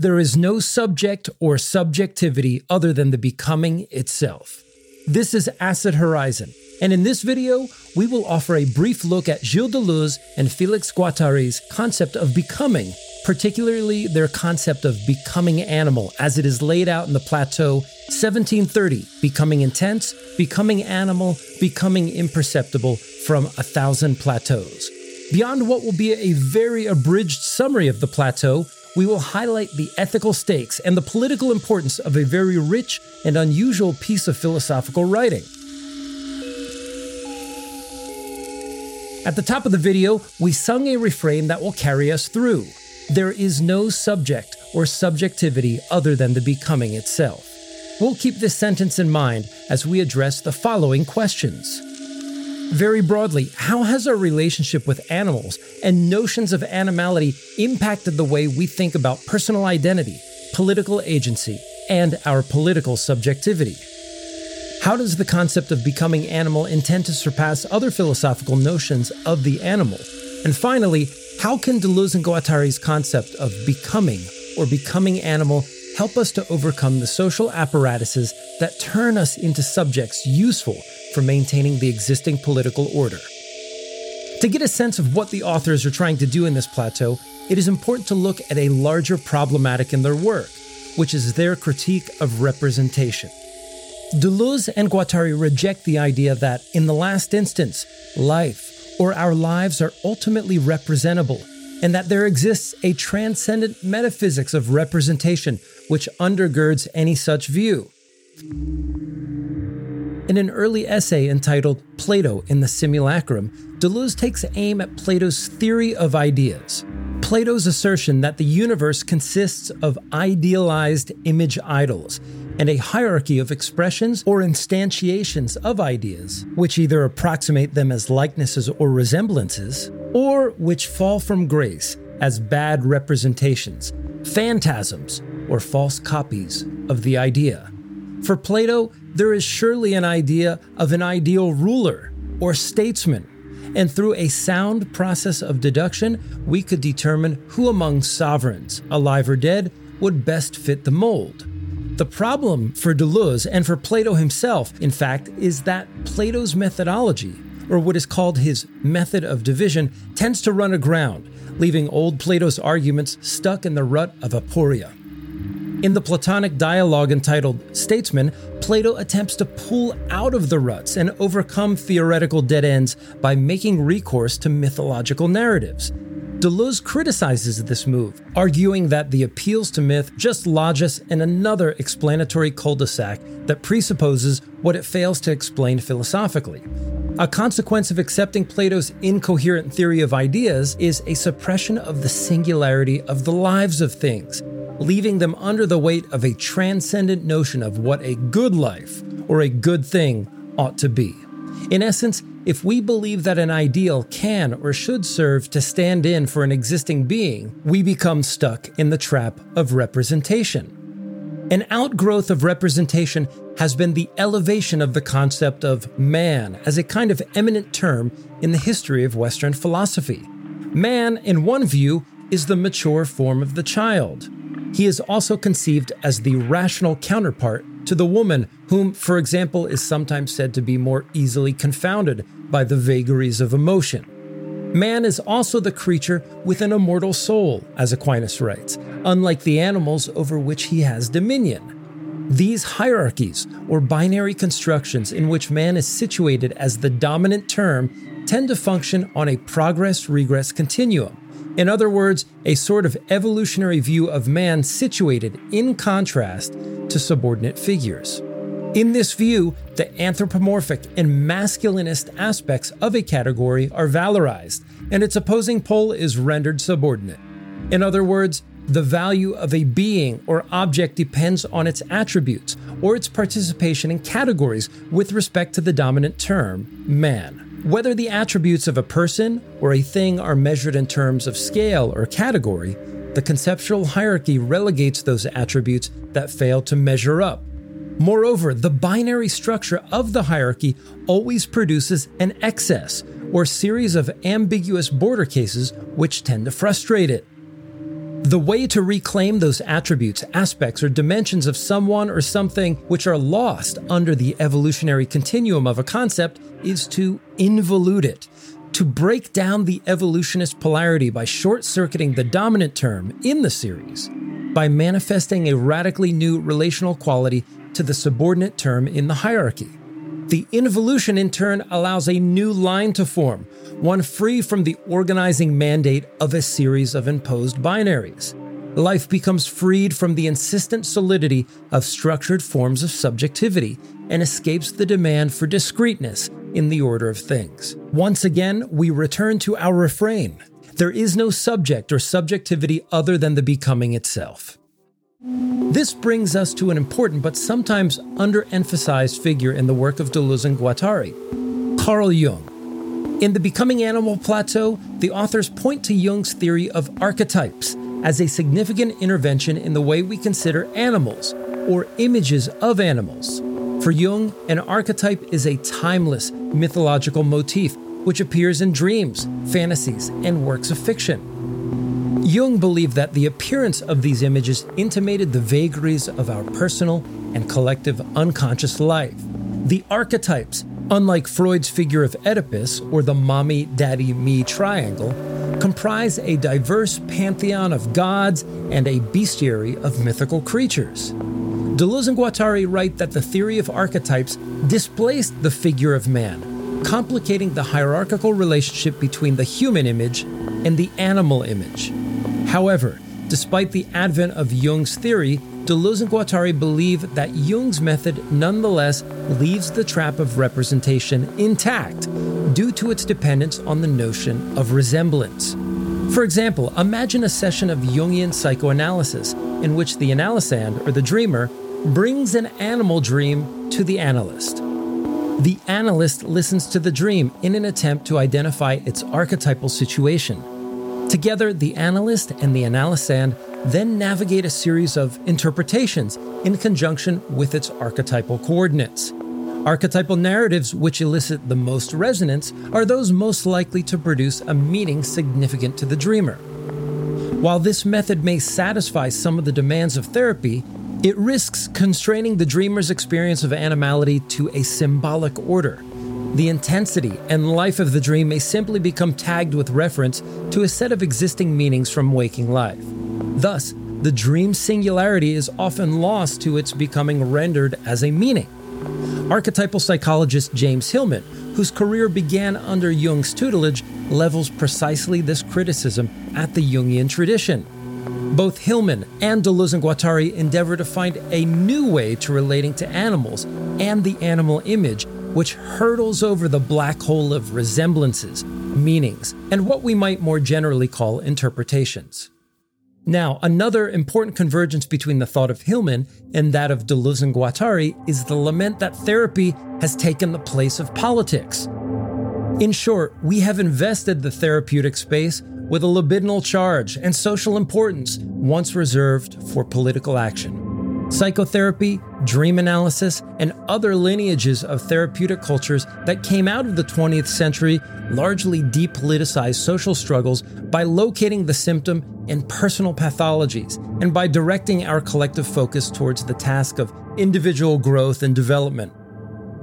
there is no subject or subjectivity other than the becoming itself. This is Acid Horizon, and in this video, we will offer a brief look at Gilles Deleuze and Felix Guattari's concept of becoming, particularly their concept of becoming animal as it is laid out in the plateau 1730, becoming intense, becoming animal, becoming imperceptible from a thousand plateaus. Beyond what will be a very abridged summary of the plateau, we will highlight the ethical stakes and the political importance of a very rich and unusual piece of philosophical writing. At the top of the video, we sung a refrain that will carry us through. There is no subject or subjectivity other than the becoming itself. We'll keep this sentence in mind as we address the following questions. Very broadly, how has our relationship with animals and notions of animality impacted the way we think about personal identity, political agency, and our political subjectivity? How does the concept of becoming animal intend to surpass other philosophical notions of the animal? And finally, how can Deleuze and Guattari's concept of becoming or becoming animal help us to overcome the social apparatuses that turn us into subjects useful for maintaining the existing political order? To get a sense of what the authors are trying to do in this plateau, it is important to look at a larger problematic in their work, which is their critique of representation. Deleuze and Guattari reject the idea that, in the last instance, life or our lives are ultimately representable, and that there exists a transcendent metaphysics of representation which undergirds any such view. In an early essay entitled Plato and the Simulacrum, Deleuze takes aim at Plato's theory of ideas. Plato's assertion that the universe consists of idealized image idols and a hierarchy of expressions or instantiations of ideas, which either approximate them as likenesses or resemblances, or which fall from grace as bad representations, phantasms, or false copies of the idea. For Plato, there is surely an idea of an ideal ruler or statesman, and through a sound process of deduction, we could determine who among sovereigns, alive or dead, would best fit the mold. The problem for Deleuze and for Plato himself, in fact, is that Plato's methodology, or what is called his method of division, tends to run aground, leaving old Plato's arguments stuck in the rut of aporia. In the Platonic dialogue entitled Statesman, Plato attempts to pull out of the ruts and overcome theoretical dead ends by making recourse to mythological narratives. Deleuze criticizes this move, arguing that the appeals to myth just lodge us in another explanatory cul de sac that presupposes what it fails to explain philosophically. A consequence of accepting Plato's incoherent theory of ideas is a suppression of the singularity of the lives of things, leaving them under the weight of a transcendent notion of what a good life or a good thing ought to be. In essence, if we believe that an ideal can or should serve to stand in for an existing being, we become stuck in the trap of representation. An outgrowth of representation has been the elevation of the concept of man as a kind of eminent term in the history of Western philosophy. Man, in one view, is the mature form of the child. He is also conceived as the rational counterpart to the woman, whom, for example, is sometimes said to be more easily confounded by the vagaries of emotion. Man is also the creature with an immortal soul, as Aquinas writes, unlike the animals over which he has dominion. These hierarchies, or binary constructions in which man is situated as the dominant term, tend to function on a progress regress continuum. In other words, a sort of evolutionary view of man situated in contrast to subordinate figures. In this view, the anthropomorphic and masculinist aspects of a category are valorized, and its opposing pole is rendered subordinate. In other words, the value of a being or object depends on its attributes or its participation in categories with respect to the dominant term, man. Whether the attributes of a person or a thing are measured in terms of scale or category, the conceptual hierarchy relegates those attributes that fail to measure up Moreover, the binary structure of the hierarchy always produces an excess or series of ambiguous border cases which tend to frustrate it. The way to reclaim those attributes, aspects, or dimensions of someone or something which are lost under the evolutionary continuum of a concept is to involute it, to break down the evolutionist polarity by short circuiting the dominant term in the series, by manifesting a radically new relational quality to the subordinate term in the hierarchy. The involution, in turn, allows a new line to form, one free from the organizing mandate of a series of imposed binaries. Life becomes freed from the insistent solidity of structured forms of subjectivity and escapes the demand for discreteness in the order of things. Once again, we return to our refrain there is no subject or subjectivity other than the becoming itself. This brings us to an important but sometimes underemphasized figure in the work of Deleuze and Guattari Carl Jung. In the Becoming Animal Plateau, the authors point to Jung's theory of archetypes as a significant intervention in the way we consider animals, or images of animals. For Jung, an archetype is a timeless mythological motif which appears in dreams, fantasies, and works of fiction. Jung believed that the appearance of these images intimated the vagaries of our personal and collective unconscious life. The archetypes, unlike Freud's figure of Oedipus or the mommy daddy me triangle, comprise a diverse pantheon of gods and a bestiary of mythical creatures. Deleuze and Guattari write that the theory of archetypes displaced the figure of man, complicating the hierarchical relationship between the human image and the animal image. However, despite the advent of Jung's theory, Deleuze and Guattari believe that Jung's method nonetheless leaves the trap of representation intact due to its dependence on the notion of resemblance. For example, imagine a session of Jungian psychoanalysis in which the analysand, or the dreamer, brings an animal dream to the analyst. The analyst listens to the dream in an attempt to identify its archetypal situation. Together, the analyst and the analysand then navigate a series of interpretations in conjunction with its archetypal coordinates. Archetypal narratives which elicit the most resonance are those most likely to produce a meaning significant to the dreamer. While this method may satisfy some of the demands of therapy, it risks constraining the dreamer's experience of animality to a symbolic order. The intensity and life of the dream may simply become tagged with reference to a set of existing meanings from waking life. Thus, the dream singularity is often lost to its becoming rendered as a meaning. Archetypal psychologist James Hillman, whose career began under Jung's tutelage, levels precisely this criticism at the Jungian tradition. Both Hillman and Deleuze and Guattari endeavor to find a new way to relating to animals and the animal image which hurdles over the black hole of resemblances, meanings, and what we might more generally call interpretations. Now, another important convergence between the thought of Hillman and that of Deleuze and Guattari is the lament that therapy has taken the place of politics. In short, we have invested the therapeutic space with a libidinal charge and social importance once reserved for political action. Psychotherapy, dream analysis, and other lineages of therapeutic cultures that came out of the 20th century largely depoliticized social struggles by locating the symptom in personal pathologies and by directing our collective focus towards the task of individual growth and development.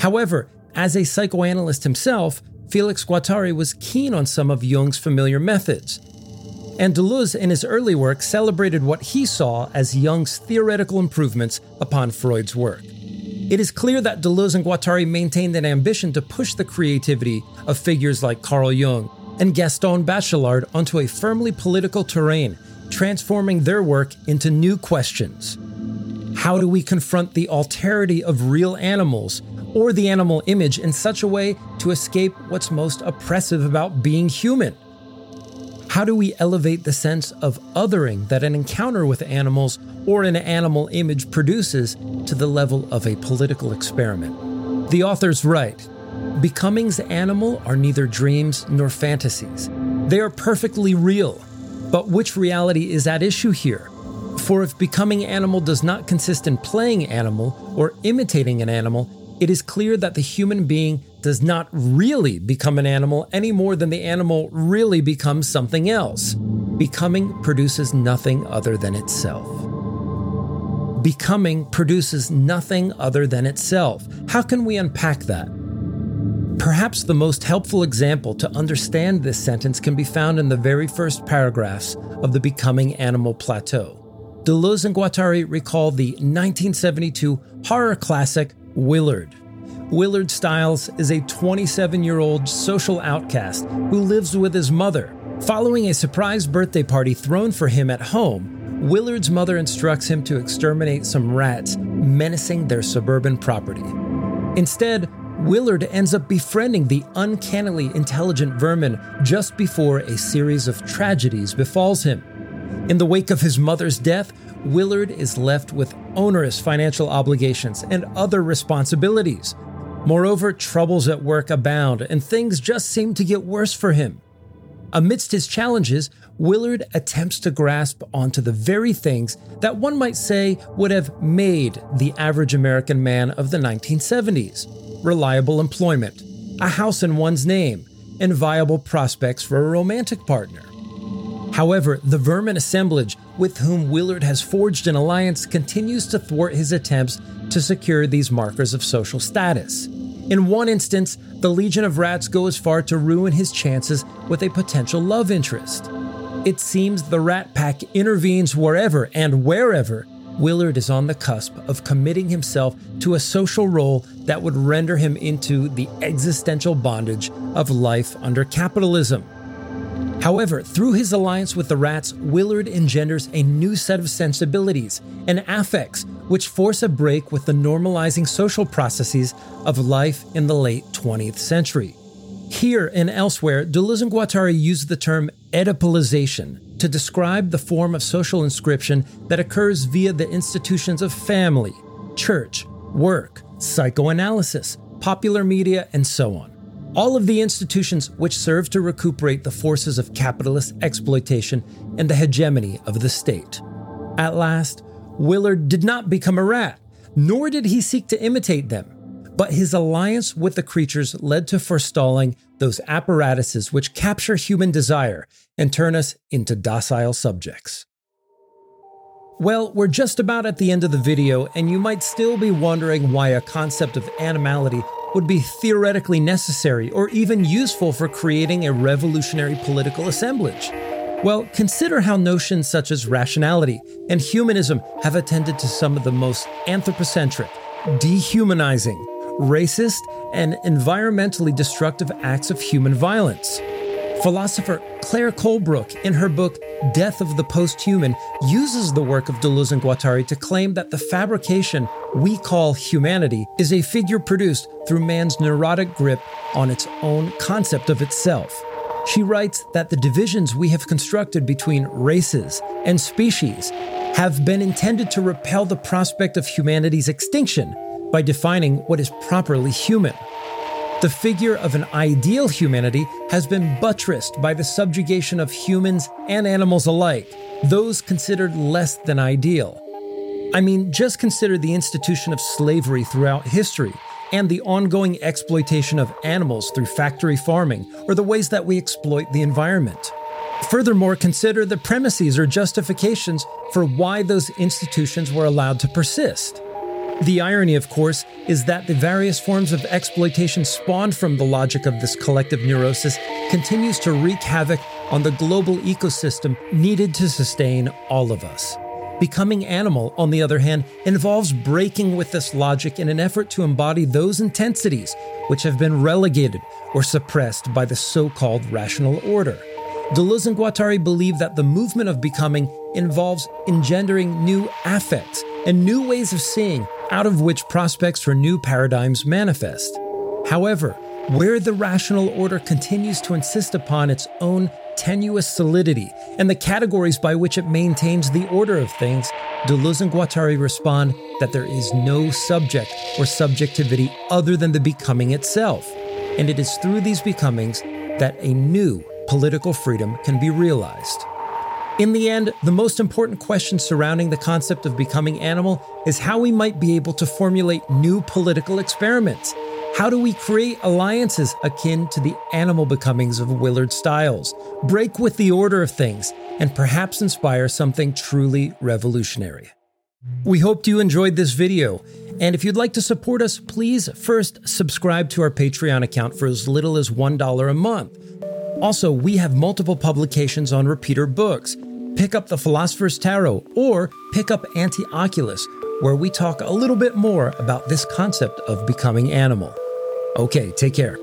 However, as a psychoanalyst himself, Felix Guattari was keen on some of Jung's familiar methods and Deleuze, in his early work, celebrated what he saw as Jung's theoretical improvements upon Freud's work. It is clear that Deleuze and Guattari maintained an ambition to push the creativity of figures like Carl Jung and Gaston Bachelard onto a firmly political terrain, transforming their work into new questions. How do we confront the alterity of real animals or the animal image in such a way to escape what's most oppressive about being human? How do we elevate the sense of othering that an encounter with animals or an animal image produces to the level of a political experiment? The authors write Becoming's animal are neither dreams nor fantasies. They are perfectly real. But which reality is at issue here? For if becoming animal does not consist in playing animal or imitating an animal, it is clear that the human being does not really become an animal any more than the animal really becomes something else. becoming produces nothing other than itself. Becoming produces nothing other than itself. How can we unpack that? Perhaps the most helpful example to understand this sentence can be found in the very first paragraphs of the Becoming Animal Plateau. Deleuze and Guattari recall the 1972 horror classic Willard. Willard Stiles is a 27 year old social outcast who lives with his mother. Following a surprise birthday party thrown for him at home, Willard's mother instructs him to exterminate some rats menacing their suburban property. Instead, Willard ends up befriending the uncannily intelligent vermin just before a series of tragedies befalls him. In the wake of his mother's death, Willard is left with onerous financial obligations and other responsibilities. Moreover, troubles at work abound and things just seem to get worse for him. Amidst his challenges, Willard attempts to grasp onto the very things that one might say would have made the average American man of the 1970s reliable employment, a house in one's name, and viable prospects for a romantic partner. However, the vermin assemblage with whom Willard has forged an alliance continues to thwart his attempts to secure these markers of social status. In one instance, the Legion of Rats go as far to ruin his chances with a potential love interest. It seems the Rat Pack intervenes wherever and wherever Willard is on the cusp of committing himself to a social role that would render him into the existential bondage of life under capitalism. However, through his alliance with the rats, Willard engenders a new set of sensibilities and affects which force a break with the normalizing social processes of life in the late 20th century. Here and elsewhere, Deleuze and Guattari use the term Oedipalization to describe the form of social inscription that occurs via the institutions of family, church, work, psychoanalysis, popular media, and so on. All of the institutions which serve to recuperate the forces of capitalist exploitation and the hegemony of the state. At last, Willard did not become a rat, nor did he seek to imitate them. But his alliance with the creatures led to forestalling those apparatuses which capture human desire and turn us into docile subjects. Well, we're just about at the end of the video, and you might still be wondering why a concept of animality would be theoretically necessary or even useful for creating a revolutionary political assemblage. Well, consider how notions such as rationality and humanism have attended to some of the most anthropocentric, dehumanizing, racist, and environmentally destructive acts of human violence. Philosopher Claire Colebrook, in her book Death of the Posthuman, uses the work of Deleuze and Guattari to claim that the fabrication we call humanity is a figure produced through man's neurotic grip on its own concept of itself. She writes that the divisions we have constructed between races and species have been intended to repel the prospect of humanity's extinction by defining what is properly human. The figure of an ideal humanity has been buttressed by the subjugation of humans and animals alike, those considered less than ideal. I mean, just consider the institution of slavery throughout history and the ongoing exploitation of animals through factory farming or the ways that we exploit the environment. Furthermore, consider the premises or justifications for why those institutions were allowed to persist. The irony, of course, is that the various forms of exploitation spawned from the logic of this collective neurosis continues to wreak havoc on the global ecosystem needed to sustain all of us. Becoming animal, on the other hand, involves breaking with this logic in an effort to embody those intensities which have been relegated or suppressed by the so called rational order. Deleuze and Guattari believe that the movement of becoming involves engendering new affects and new ways of seeing out of which prospects for new paradigms manifest. However, where the rational order continues to insist upon its own tenuous solidity and the categories by which it maintains the order of things, Deleuze and Guattari respond that there is no subject or subjectivity other than the becoming itself, and it is through these becomings that a new political freedom can be realized. In the end, the most important question surrounding the concept of becoming animal is how we might be able to formulate new political experiments. How do we create alliances akin to the animal becomings of Willard Stiles, break with the order of things, and perhaps inspire something truly revolutionary. We hoped you enjoyed this video, and if you'd like to support us, please first subscribe to our Patreon account for as little as $1 a month. Also, we have multiple publications on repeater books. Pick up The Philosopher's Tarot or pick up Anti Oculus, where we talk a little bit more about this concept of becoming animal. Okay, take care.